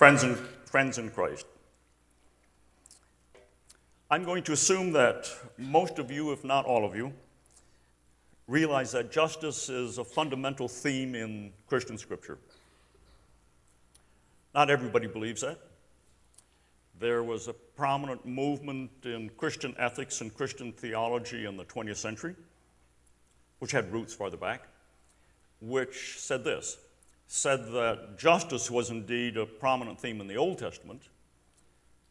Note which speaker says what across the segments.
Speaker 1: Friends in, friends in Christ. I'm going to assume that most of you, if not all of you, realize that justice is a fundamental theme in Christian scripture. Not everybody believes that. There was a prominent movement in Christian ethics and Christian theology in the 20th century, which had roots farther back, which said this said that justice was indeed a prominent theme in the Old Testament,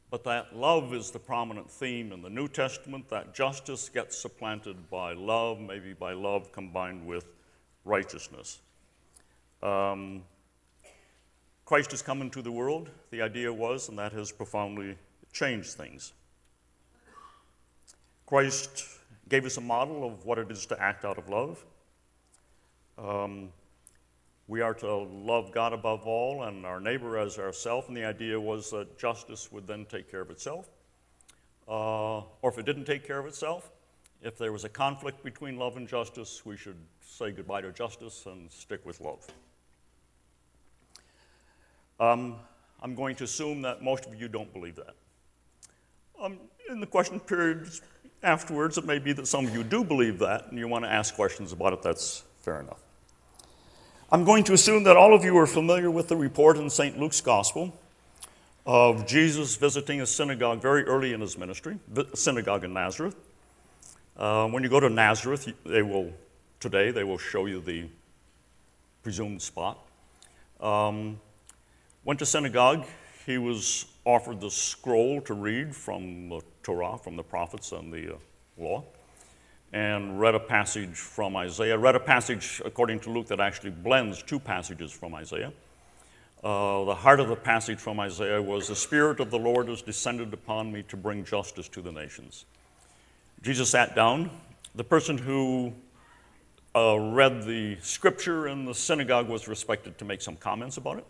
Speaker 1: but that love is the prominent theme in the New Testament, that justice gets supplanted by love, maybe by love combined with righteousness. Um, Christ has come into the world, the idea was, and that has profoundly changed things. Christ gave us a model of what it is to act out of love. Um, we are to love God above all and our neighbor as ourselves, and the idea was that justice would then take care of itself. Uh, or if it didn't take care of itself, if there was a conflict between love and justice, we should say goodbye to justice and stick with love. Um, I'm going to assume that most of you don't believe that. Um, in the question periods afterwards, it may be that some of you do believe that and you want to ask questions about it. That's fair enough. I'm going to assume that all of you are familiar with the report in St. Luke's Gospel of Jesus visiting a synagogue very early in his ministry, a synagogue in Nazareth. Uh, when you go to Nazareth, they will, today, they will show you the presumed spot. Um, Went to synagogue. He was offered the scroll to read from the Torah, from the prophets and the uh, law, and read a passage from Isaiah. Read a passage, according to Luke, that actually blends two passages from Isaiah. Uh, the heart of the passage from Isaiah was The Spirit of the Lord has descended upon me to bring justice to the nations. Jesus sat down. The person who uh, read the scripture in the synagogue was respected to make some comments about it.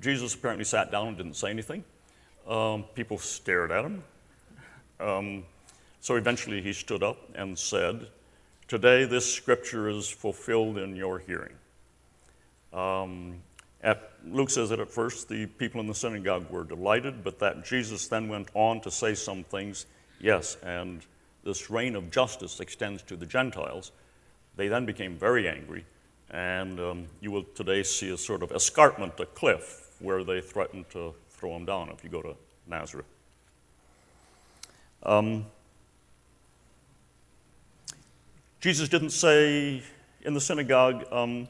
Speaker 1: Jesus apparently sat down and didn't say anything. Um, people stared at him. Um, so eventually he stood up and said, Today this scripture is fulfilled in your hearing. Um, at, Luke says that at first the people in the synagogue were delighted, but that Jesus then went on to say some things. Yes, and this reign of justice extends to the Gentiles. They then became very angry, and um, you will today see a sort of escarpment, a cliff, where they threatened to throw him down if you go to Nazareth. Um, Jesus didn't say in the synagogue, um,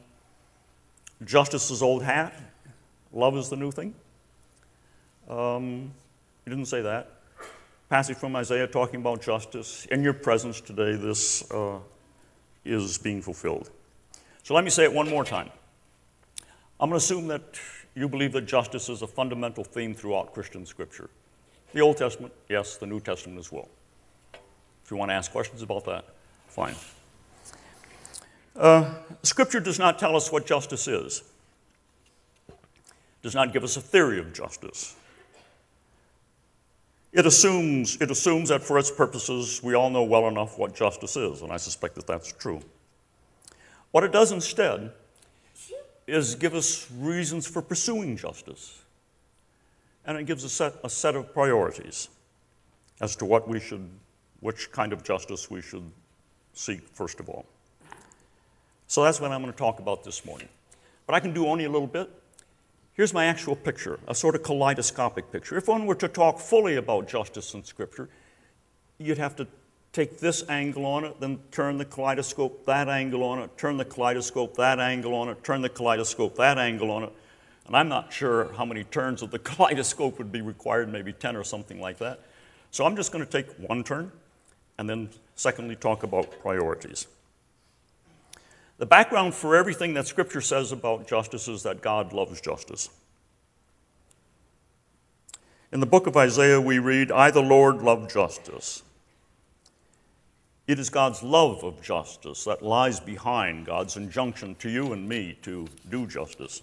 Speaker 1: justice is old hat, love is the new thing. Um, he didn't say that. Passage from Isaiah talking about justice. In your presence today, this uh, is being fulfilled. So let me say it one more time. I'm going to assume that you believe that justice is a fundamental theme throughout Christian scripture. The Old Testament, yes, the New Testament as well. If you want to ask questions about that, fine. Uh, scripture does not tell us what justice is, does not give us a theory of justice. It assumes, it assumes that for its purposes, we all know well enough what justice is, and I suspect that that's true. What it does instead is give us reasons for pursuing justice. And it gives a set, a set of priorities as to what we should, which kind of justice we should seek first of all. So that's what I'm going to talk about this morning. But I can do only a little bit. Here's my actual picture, a sort of kaleidoscopic picture. If one were to talk fully about justice in Scripture, you'd have to take this angle on it, then turn the kaleidoscope that angle on it, turn the kaleidoscope that angle on it, turn the kaleidoscope that angle on it. And I'm not sure how many turns of the kaleidoscope would be required, maybe 10 or something like that. So I'm just going to take one turn and then, secondly, talk about priorities. The background for everything that Scripture says about justice is that God loves justice. In the book of Isaiah, we read, I, the Lord, love justice. It is God's love of justice that lies behind God's injunction to you and me to do justice.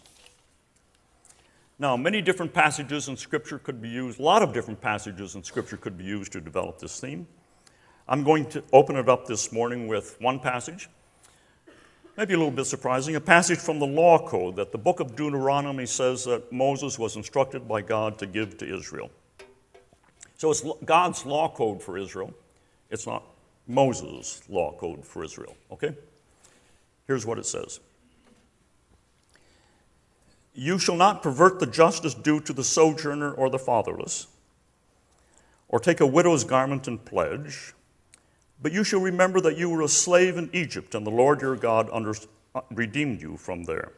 Speaker 1: Now, many different passages in Scripture could be used, a lot of different passages in Scripture could be used to develop this theme. I'm going to open it up this morning with one passage. Maybe a little bit surprising, a passage from the law code that the book of Deuteronomy says that Moses was instructed by God to give to Israel. So it's God's law code for Israel. It's not Moses' law code for Israel, okay? Here's what it says You shall not pervert the justice due to the sojourner or the fatherless, or take a widow's garment in pledge, but you shall remember that you were a slave in Egypt, and the Lord your God under, uh, redeemed you from there.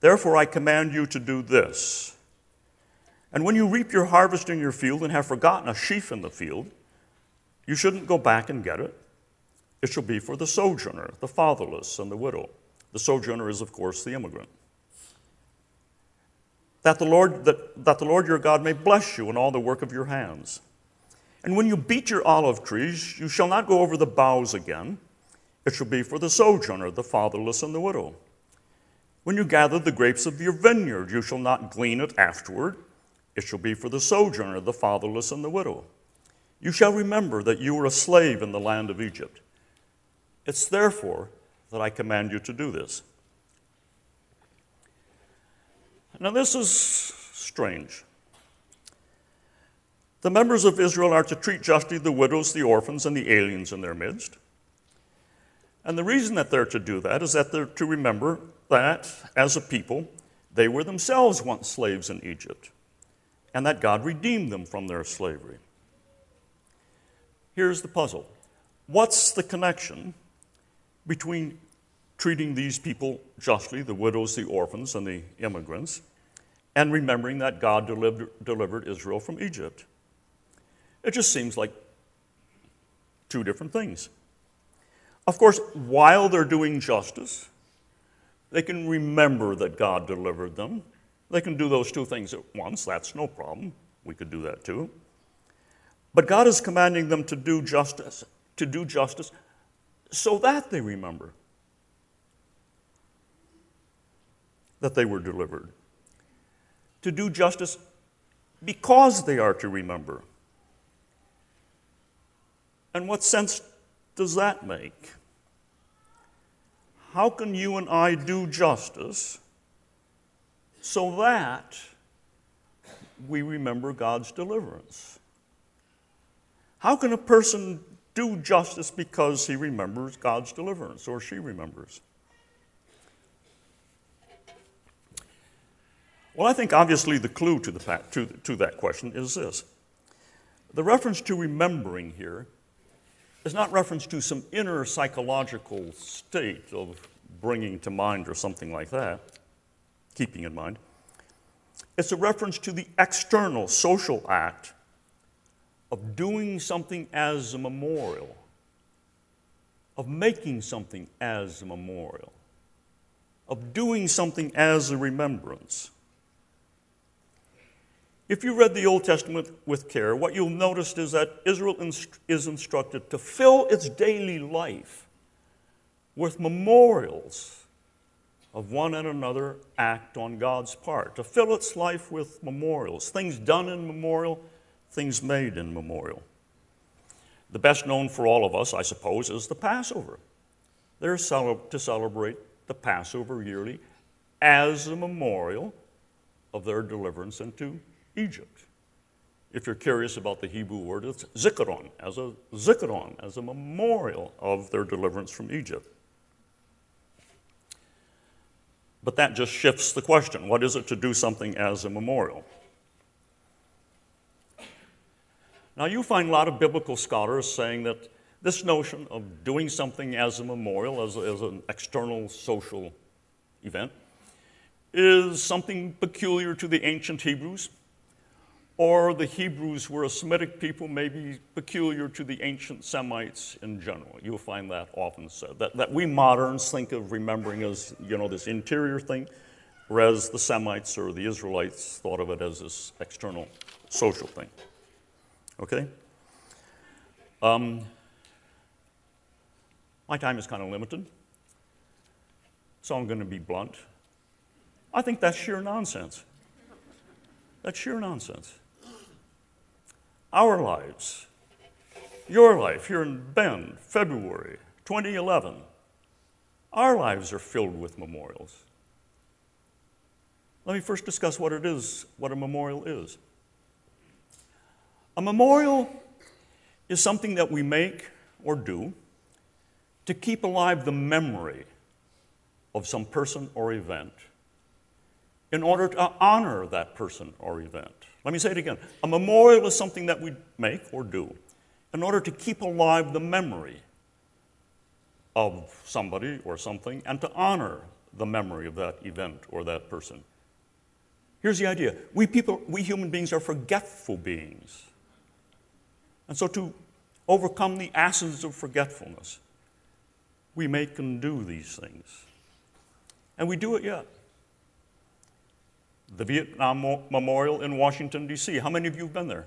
Speaker 1: Therefore, I command you to do this. And when you reap your harvest in your field and have forgotten a sheaf in the field, you shouldn't go back and get it. It shall be for the sojourner, the fatherless, and the widow. The sojourner is, of course, the immigrant. That the Lord, that, that the Lord your God may bless you in all the work of your hands. And when you beat your olive trees, you shall not go over the boughs again. It shall be for the sojourner, the fatherless, and the widow. When you gather the grapes of your vineyard, you shall not glean it afterward. It shall be for the sojourner, the fatherless, and the widow. You shall remember that you were a slave in the land of Egypt. It's therefore that I command you to do this. Now, this is strange. The members of Israel are to treat justly the widows, the orphans, and the aliens in their midst. And the reason that they're to do that is that they're to remember that, as a people, they were themselves once slaves in Egypt, and that God redeemed them from their slavery. Here's the puzzle what's the connection between treating these people justly, the widows, the orphans, and the immigrants, and remembering that God delivered, delivered Israel from Egypt? It just seems like two different things. Of course, while they're doing justice, they can remember that God delivered them. They can do those two things at once. That's no problem. We could do that too. But God is commanding them to do justice, to do justice so that they remember that they were delivered. To do justice because they are to remember. And what sense does that make? How can you and I do justice so that we remember God's deliverance? How can a person do justice because he remembers God's deliverance or she remembers? Well, I think obviously the clue to, the to, to that question is this. The reference to remembering here is not reference to some inner psychological state of bringing to mind or something like that, keeping in mind. It's a reference to the external social act of doing something as a memorial, of making something as a memorial, of doing something as a remembrance. If you read the Old Testament with care, what you'll notice is that Israel is instructed to fill its daily life with memorials of one and another act on God's part, to fill its life with memorials, things done in memorial things made in memorial. The best known for all of us, I suppose, is the Passover. They're to celebrate the Passover yearly as a memorial of their deliverance into Egypt. If you're curious about the Hebrew word, it's zikaron, as a zikaron, as a memorial of their deliverance from Egypt. But that just shifts the question. What is it to do something as a memorial? Now, you find a lot of biblical scholars saying that this notion of doing something as a memorial, as, as an external social event, is something peculiar to the ancient Hebrews, or the Hebrews were a Semitic people, maybe peculiar to the ancient Semites in general. You'll find that often said. That, that we moderns think of remembering as, you know, this interior thing, whereas the Semites or the Israelites thought of it as this external social thing. Okay? Um, my time is kind of limited, so I'm going to be blunt. I think that's sheer nonsense. That's sheer nonsense. Our lives, your life here in Bend, February 2011, Our lives are filled with memorials. Let me first discuss what it is, what a memorial is. A memorial is something that we make or do to keep alive the memory of some person or event in order to honor that person or event. Let me say it again. A memorial is something that we make or do in order to keep alive the memory of somebody or something and to honor the memory of that event or that person. Here's the idea we people, we human beings are forgetful beings. And so, to overcome the acids of forgetfulness, we make and do these things. And we do it yet. The Vietnam Memorial in Washington, D.C. How many of you have been there?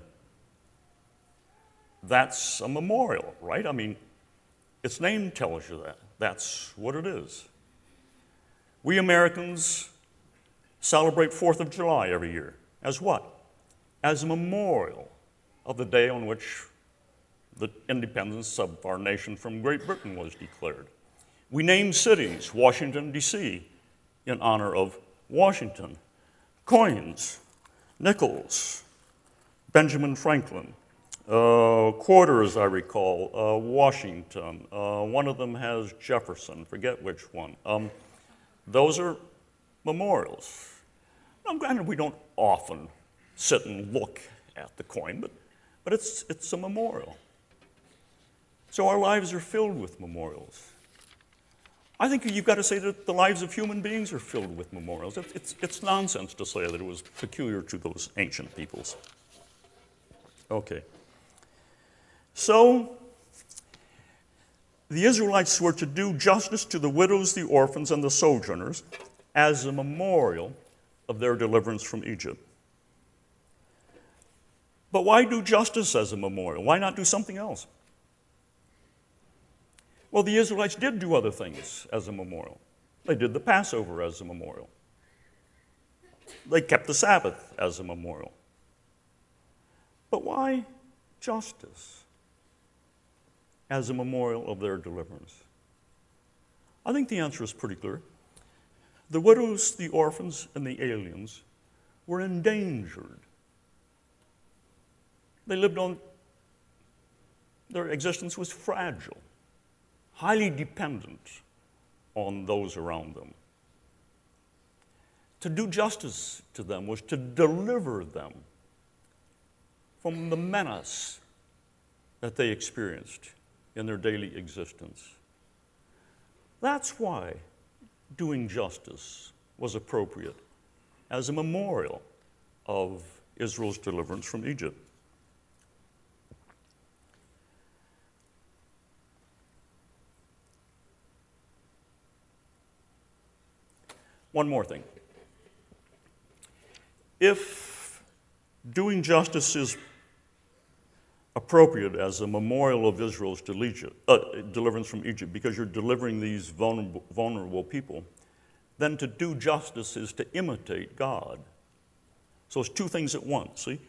Speaker 1: That's a memorial, right? I mean, its name tells you that. That's what it is. We Americans celebrate 4th of July every year. As what? As a memorial of the day on which the independence of our nation from Great Britain was declared. We name cities, Washington, D.C., in honor of Washington. Coins, nickels, Benjamin Franklin. Uh, quarters, I recall, uh, Washington. Uh, one of them has Jefferson, forget which one. Um, those are memorials. Now, granted, we don't often sit and look at the coin, but, but it's, it's a memorial. So our lives are filled with memorials. I think you've got to say that the lives of human beings are filled with memorials. It's, it's nonsense to say that it was peculiar to those ancient peoples. Okay. So, the Israelites were to do justice to the widows, the orphans, and the sojourners as a memorial of their deliverance from Egypt. But why do justice as a memorial? Why not do something else? Well, the Israelites did do other things as a memorial. They did the Passover as a memorial, they kept the Sabbath as a memorial. But why justice as a memorial of their deliverance? I think the answer is pretty clear. The widows, the orphans, and the aliens were endangered. They lived on, their existence was fragile highly dependent on those around them. To do justice to them was to deliver them from the menace that they experienced in their daily existence. That's why doing justice was appropriate as a memorial of Israel's deliverance from Egypt. One more thing. If doing justice is appropriate as a memorial of Israel's uh, deliverance from Egypt because you're delivering these vulnerable, vulnerable people, then to do justice is to imitate God. So it's two things at once, see?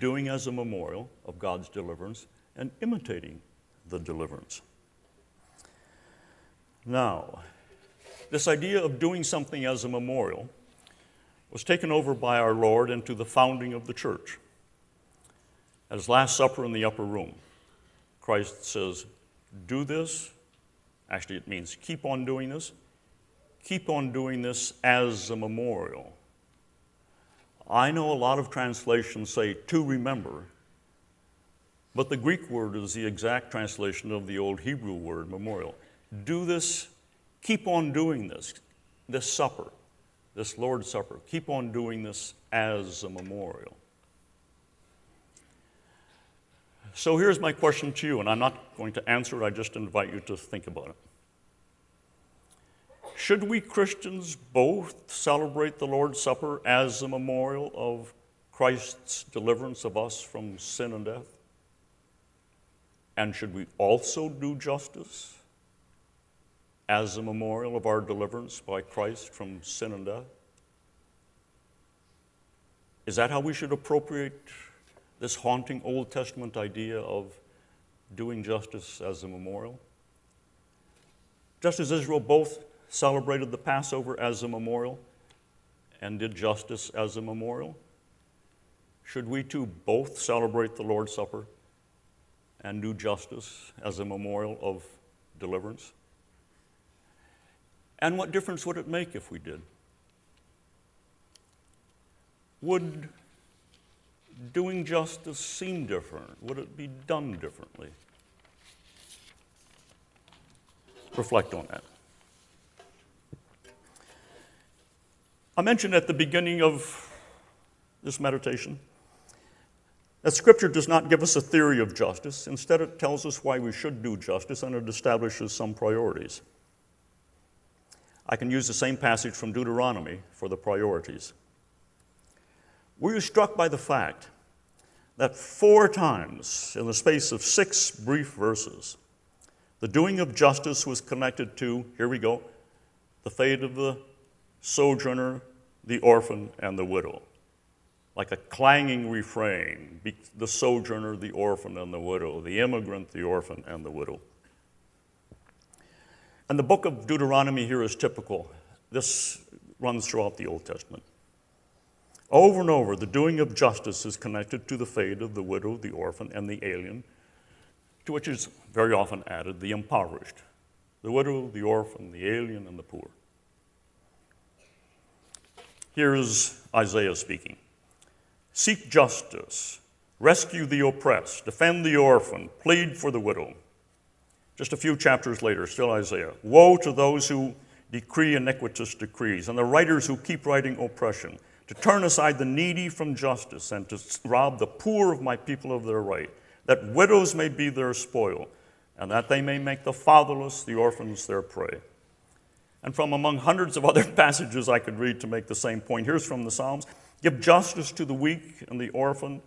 Speaker 1: Doing as a memorial of God's deliverance and imitating the deliverance. Now, this idea of doing something as a memorial was taken over by our Lord into the founding of the church. At his Last Supper in the upper room, Christ says, Do this. Actually, it means keep on doing this. Keep on doing this as a memorial. I know a lot of translations say to remember, but the Greek word is the exact translation of the old Hebrew word memorial. Do this Keep on doing this, this supper, this Lord's Supper. Keep on doing this as a memorial. So here's my question to you, and I'm not going to answer it, I just invite you to think about it. Should we Christians both celebrate the Lord's Supper as a memorial of Christ's deliverance of us from sin and death? And should we also do justice? As a memorial of our deliverance by Christ from sin and death? Is that how we should appropriate this haunting Old Testament idea of doing justice as a memorial? Just as Israel both celebrated the Passover as a memorial and did justice as a memorial? Should we too both celebrate the Lord's Supper and do justice as a memorial of deliverance? And what difference would it make if we did? Would doing justice seem different? Would it be done differently? Reflect on that. I mentioned at the beginning of this meditation that Scripture does not give us a theory of justice. Instead, it tells us why we should do justice and it establishes some priorities. I can use the same passage from Deuteronomy for the priorities. Were you struck by the fact that four times in the space of six brief verses, the doing of justice was connected to, here we go, the fate of the sojourner, the orphan, and the widow? Like a clanging refrain the sojourner, the orphan, and the widow, the immigrant, the orphan, and the widow. And the book of Deuteronomy here is typical. This runs throughout the Old Testament. Over and over, the doing of justice is connected to the fate of the widow, the orphan, and the alien, to which is very often added the impoverished the widow, the orphan, the alien, and the poor. Here's Isaiah speaking Seek justice, rescue the oppressed, defend the orphan, plead for the widow. Just a few chapters later, still Isaiah. Woe to those who decree iniquitous decrees, and the writers who keep writing oppression to turn aside the needy from justice and to rob the poor of my people of their right, that widows may be their spoil, and that they may make the fatherless, the orphans, their prey. And from among hundreds of other passages I could read to make the same point, here's from the Psalms. Give justice to the weak and the orphan,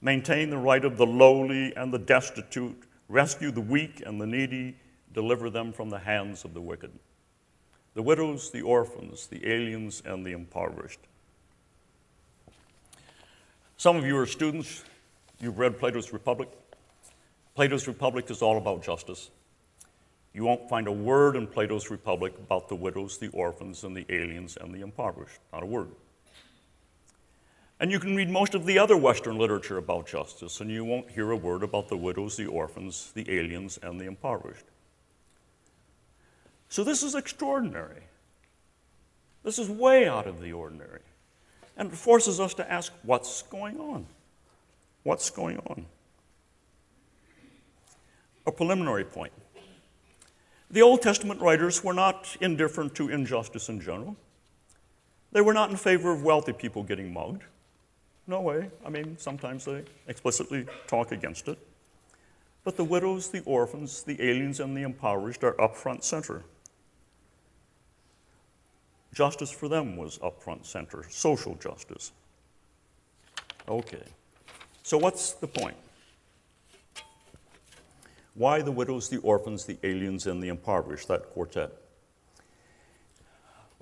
Speaker 1: maintain the right of the lowly and the destitute, rescue the weak and the needy, deliver them from the hands of the wicked. The widows, the orphans, the aliens, and the impoverished. Some of you are students. You've read Plato's Republic. Plato's Republic is all about justice. You won't find a word in Plato's Republic about the widows, the orphans, and the aliens and the impoverished. Not a word. And you can read most of the other Western literature about justice, and you won't hear a word about the widows, the orphans, the aliens, and the impoverished. So this is extraordinary. This is way out of the ordinary. And it forces us to ask what's going on? What's going on? A preliminary point. The Old Testament writers were not indifferent to injustice in general. They were not in favor of wealthy people getting mugged. No way. I mean, sometimes they explicitly talk against it. But the widows, the orphans, the aliens, and the impoverished are up front center. Justice for them was up front center, social justice. Okay. So, what's the point? Why the widows, the orphans, the aliens, and the impoverished, that quartet?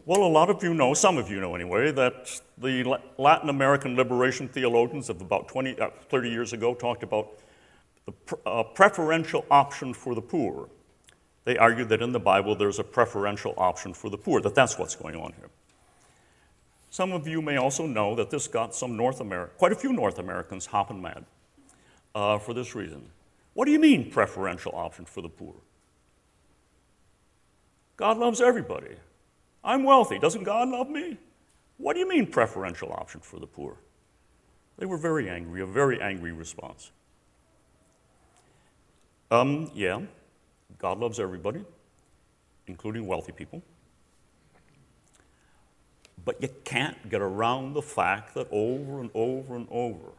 Speaker 1: Well, a lot of you know, some of you know anyway, that the Latin American liberation theologians of about 20, uh, 30 years ago talked about the pr- uh, preferential option for the poor. They argued that in the Bible there's a preferential option for the poor, that that's what's going on here. Some of you may also know that this got some North America, quite a few North Americans hopping mad uh, for this reason. What do you mean, preferential option for the poor? God loves everybody. I'm wealthy. Doesn't God love me? What do you mean, preferential option for the poor? They were very angry, a very angry response. Um, yeah, God loves everybody, including wealthy people. But you can't get around the fact that over and over and over,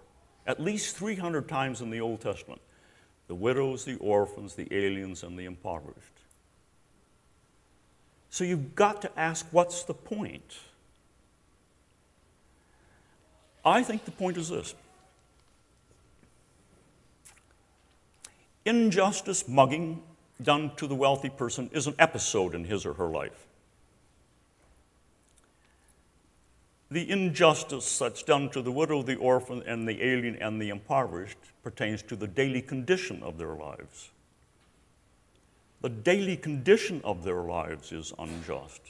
Speaker 1: at least 300 times in the Old Testament, the widows, the orphans, the aliens, and the impoverished. So you've got to ask what's the point? I think the point is this injustice, mugging done to the wealthy person is an episode in his or her life. The injustice that's done to the widow, the orphan, and the alien and the impoverished pertains to the daily condition of their lives. The daily condition of their lives is unjust.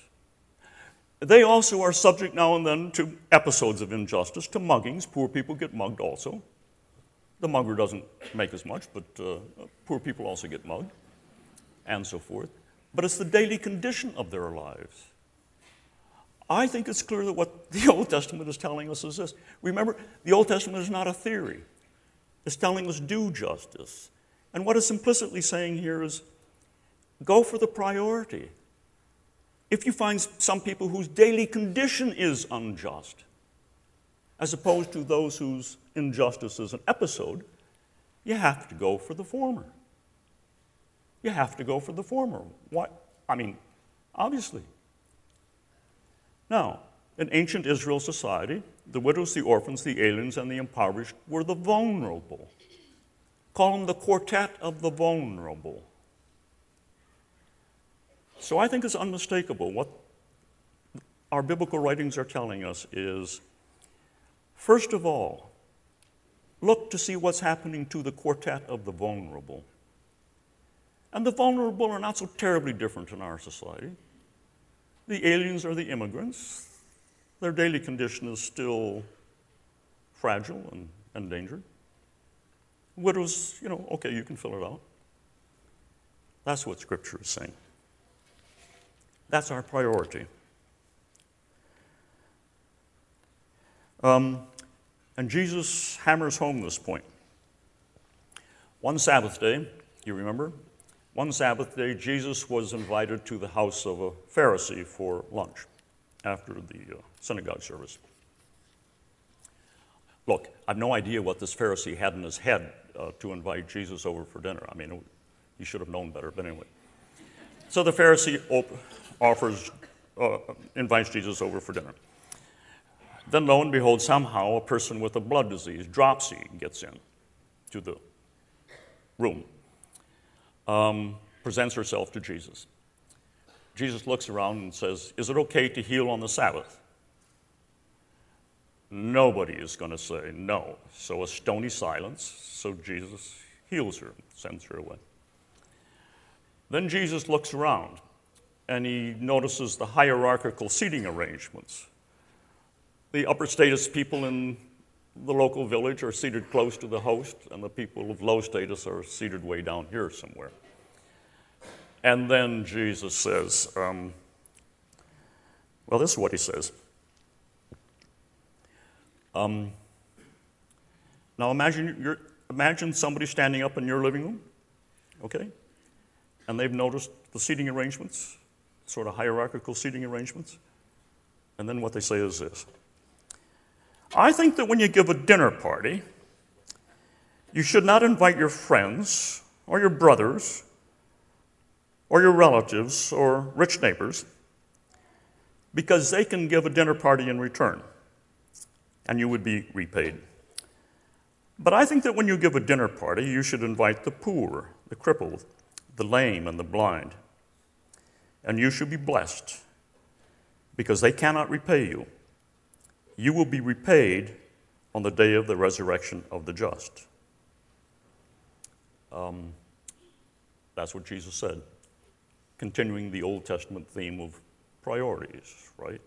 Speaker 1: They also are subject now and then to episodes of injustice, to muggings. Poor people get mugged also. The mugger doesn't make as much, but uh, poor people also get mugged, and so forth. But it's the daily condition of their lives. I think it's clear that what the Old Testament is telling us is this. Remember, the Old Testament is not a theory, it's telling us do justice. And what it's implicitly saying here is go for the priority. If you find some people whose daily condition is unjust, as opposed to those whose injustice is an episode, you have to go for the former. You have to go for the former. Why? I mean, obviously. Now, in ancient Israel society, the widows, the orphans, the aliens, and the impoverished were the vulnerable. Call them the quartet of the vulnerable. So I think it's unmistakable. What our biblical writings are telling us is first of all, look to see what's happening to the quartet of the vulnerable. And the vulnerable are not so terribly different in our society. The aliens are the immigrants. Their daily condition is still fragile and endangered. Widows, you know, okay, you can fill it out. That's what Scripture is saying. That's our priority. Um, and Jesus hammers home this point. One Sabbath day, you remember, one Sabbath day, Jesus was invited to the house of a Pharisee for lunch after the uh, synagogue service. Look, I have no idea what this Pharisee had in his head uh, to invite Jesus over for dinner. I mean, he should have known better, but anyway. So the Pharisee op- offers, uh, invites Jesus over for dinner. Then, lo and behold, somehow a person with a blood disease, dropsy, gets in to the room um, presents herself to Jesus. Jesus looks around and says, Is it okay to heal on the Sabbath? Nobody is going to say no. So a stony silence. So Jesus heals her, sends her away. Then Jesus looks around and he notices the hierarchical seating arrangements. The upper status people in the local village are seated close to the host, and the people of low status are seated way down here somewhere. And then Jesus says, um, well, this is what he says. Um, now imagine, imagine somebody standing up in your living room, okay? And they've noticed the seating arrangements, sort of hierarchical seating arrangements. And then what they say is this I think that when you give a dinner party, you should not invite your friends or your brothers or your relatives or rich neighbors because they can give a dinner party in return and you would be repaid. But I think that when you give a dinner party, you should invite the poor, the crippled, the lame, and the blind. And you should be blessed because they cannot repay you you will be repaid on the day of the resurrection of the just. Um, that's what Jesus said, continuing the Old Testament theme of priorities, right?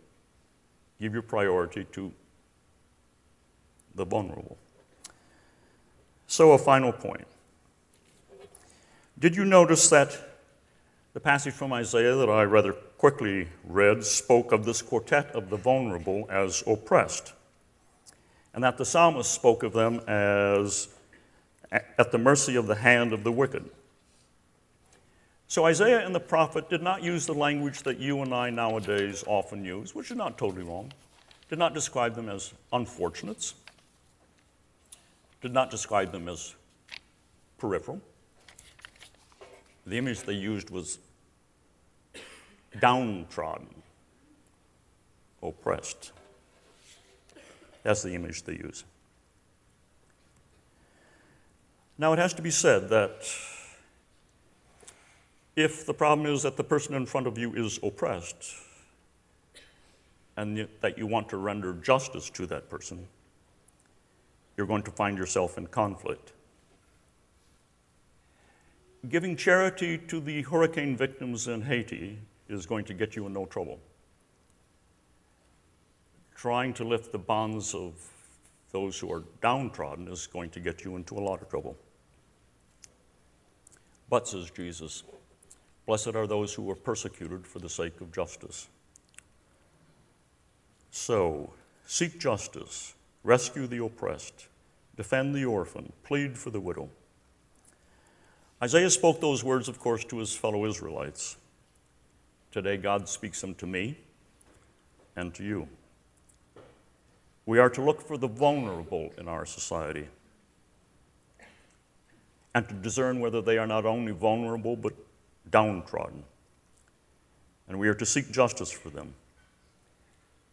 Speaker 1: Give your priority to the vulnerable. So, a final point. Did you notice that the passage from Isaiah that I rather quickly read spoke of this quartet of the vulnerable as oppressed, and that the psalmist spoke of them as at the mercy of the hand of the wicked. So Isaiah and the prophet did not use the language that you and I nowadays often use, which is not totally wrong, did not describe them as unfortunates, did not describe them as peripheral. The image they used was downtrodden, oppressed. That's the image they use. Now, it has to be said that if the problem is that the person in front of you is oppressed and that you want to render justice to that person, you're going to find yourself in conflict. Giving charity to the hurricane victims in Haiti is going to get you in no trouble. Trying to lift the bonds of those who are downtrodden is going to get you into a lot of trouble. But, says Jesus, blessed are those who are persecuted for the sake of justice. So, seek justice, rescue the oppressed, defend the orphan, plead for the widow. Isaiah spoke those words, of course, to his fellow Israelites. Today, God speaks them to me and to you. We are to look for the vulnerable in our society and to discern whether they are not only vulnerable but downtrodden. And we are to seek justice for them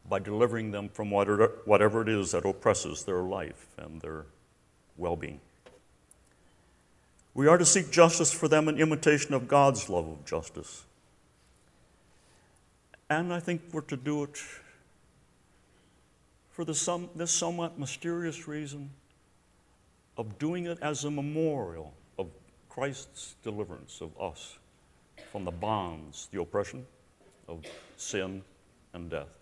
Speaker 1: by delivering them from whatever it is that oppresses their life and their well being. We are to seek justice for them in imitation of God's love of justice. And I think we're to do it for this somewhat mysterious reason of doing it as a memorial of Christ's deliverance of us from the bonds, the oppression of sin and death.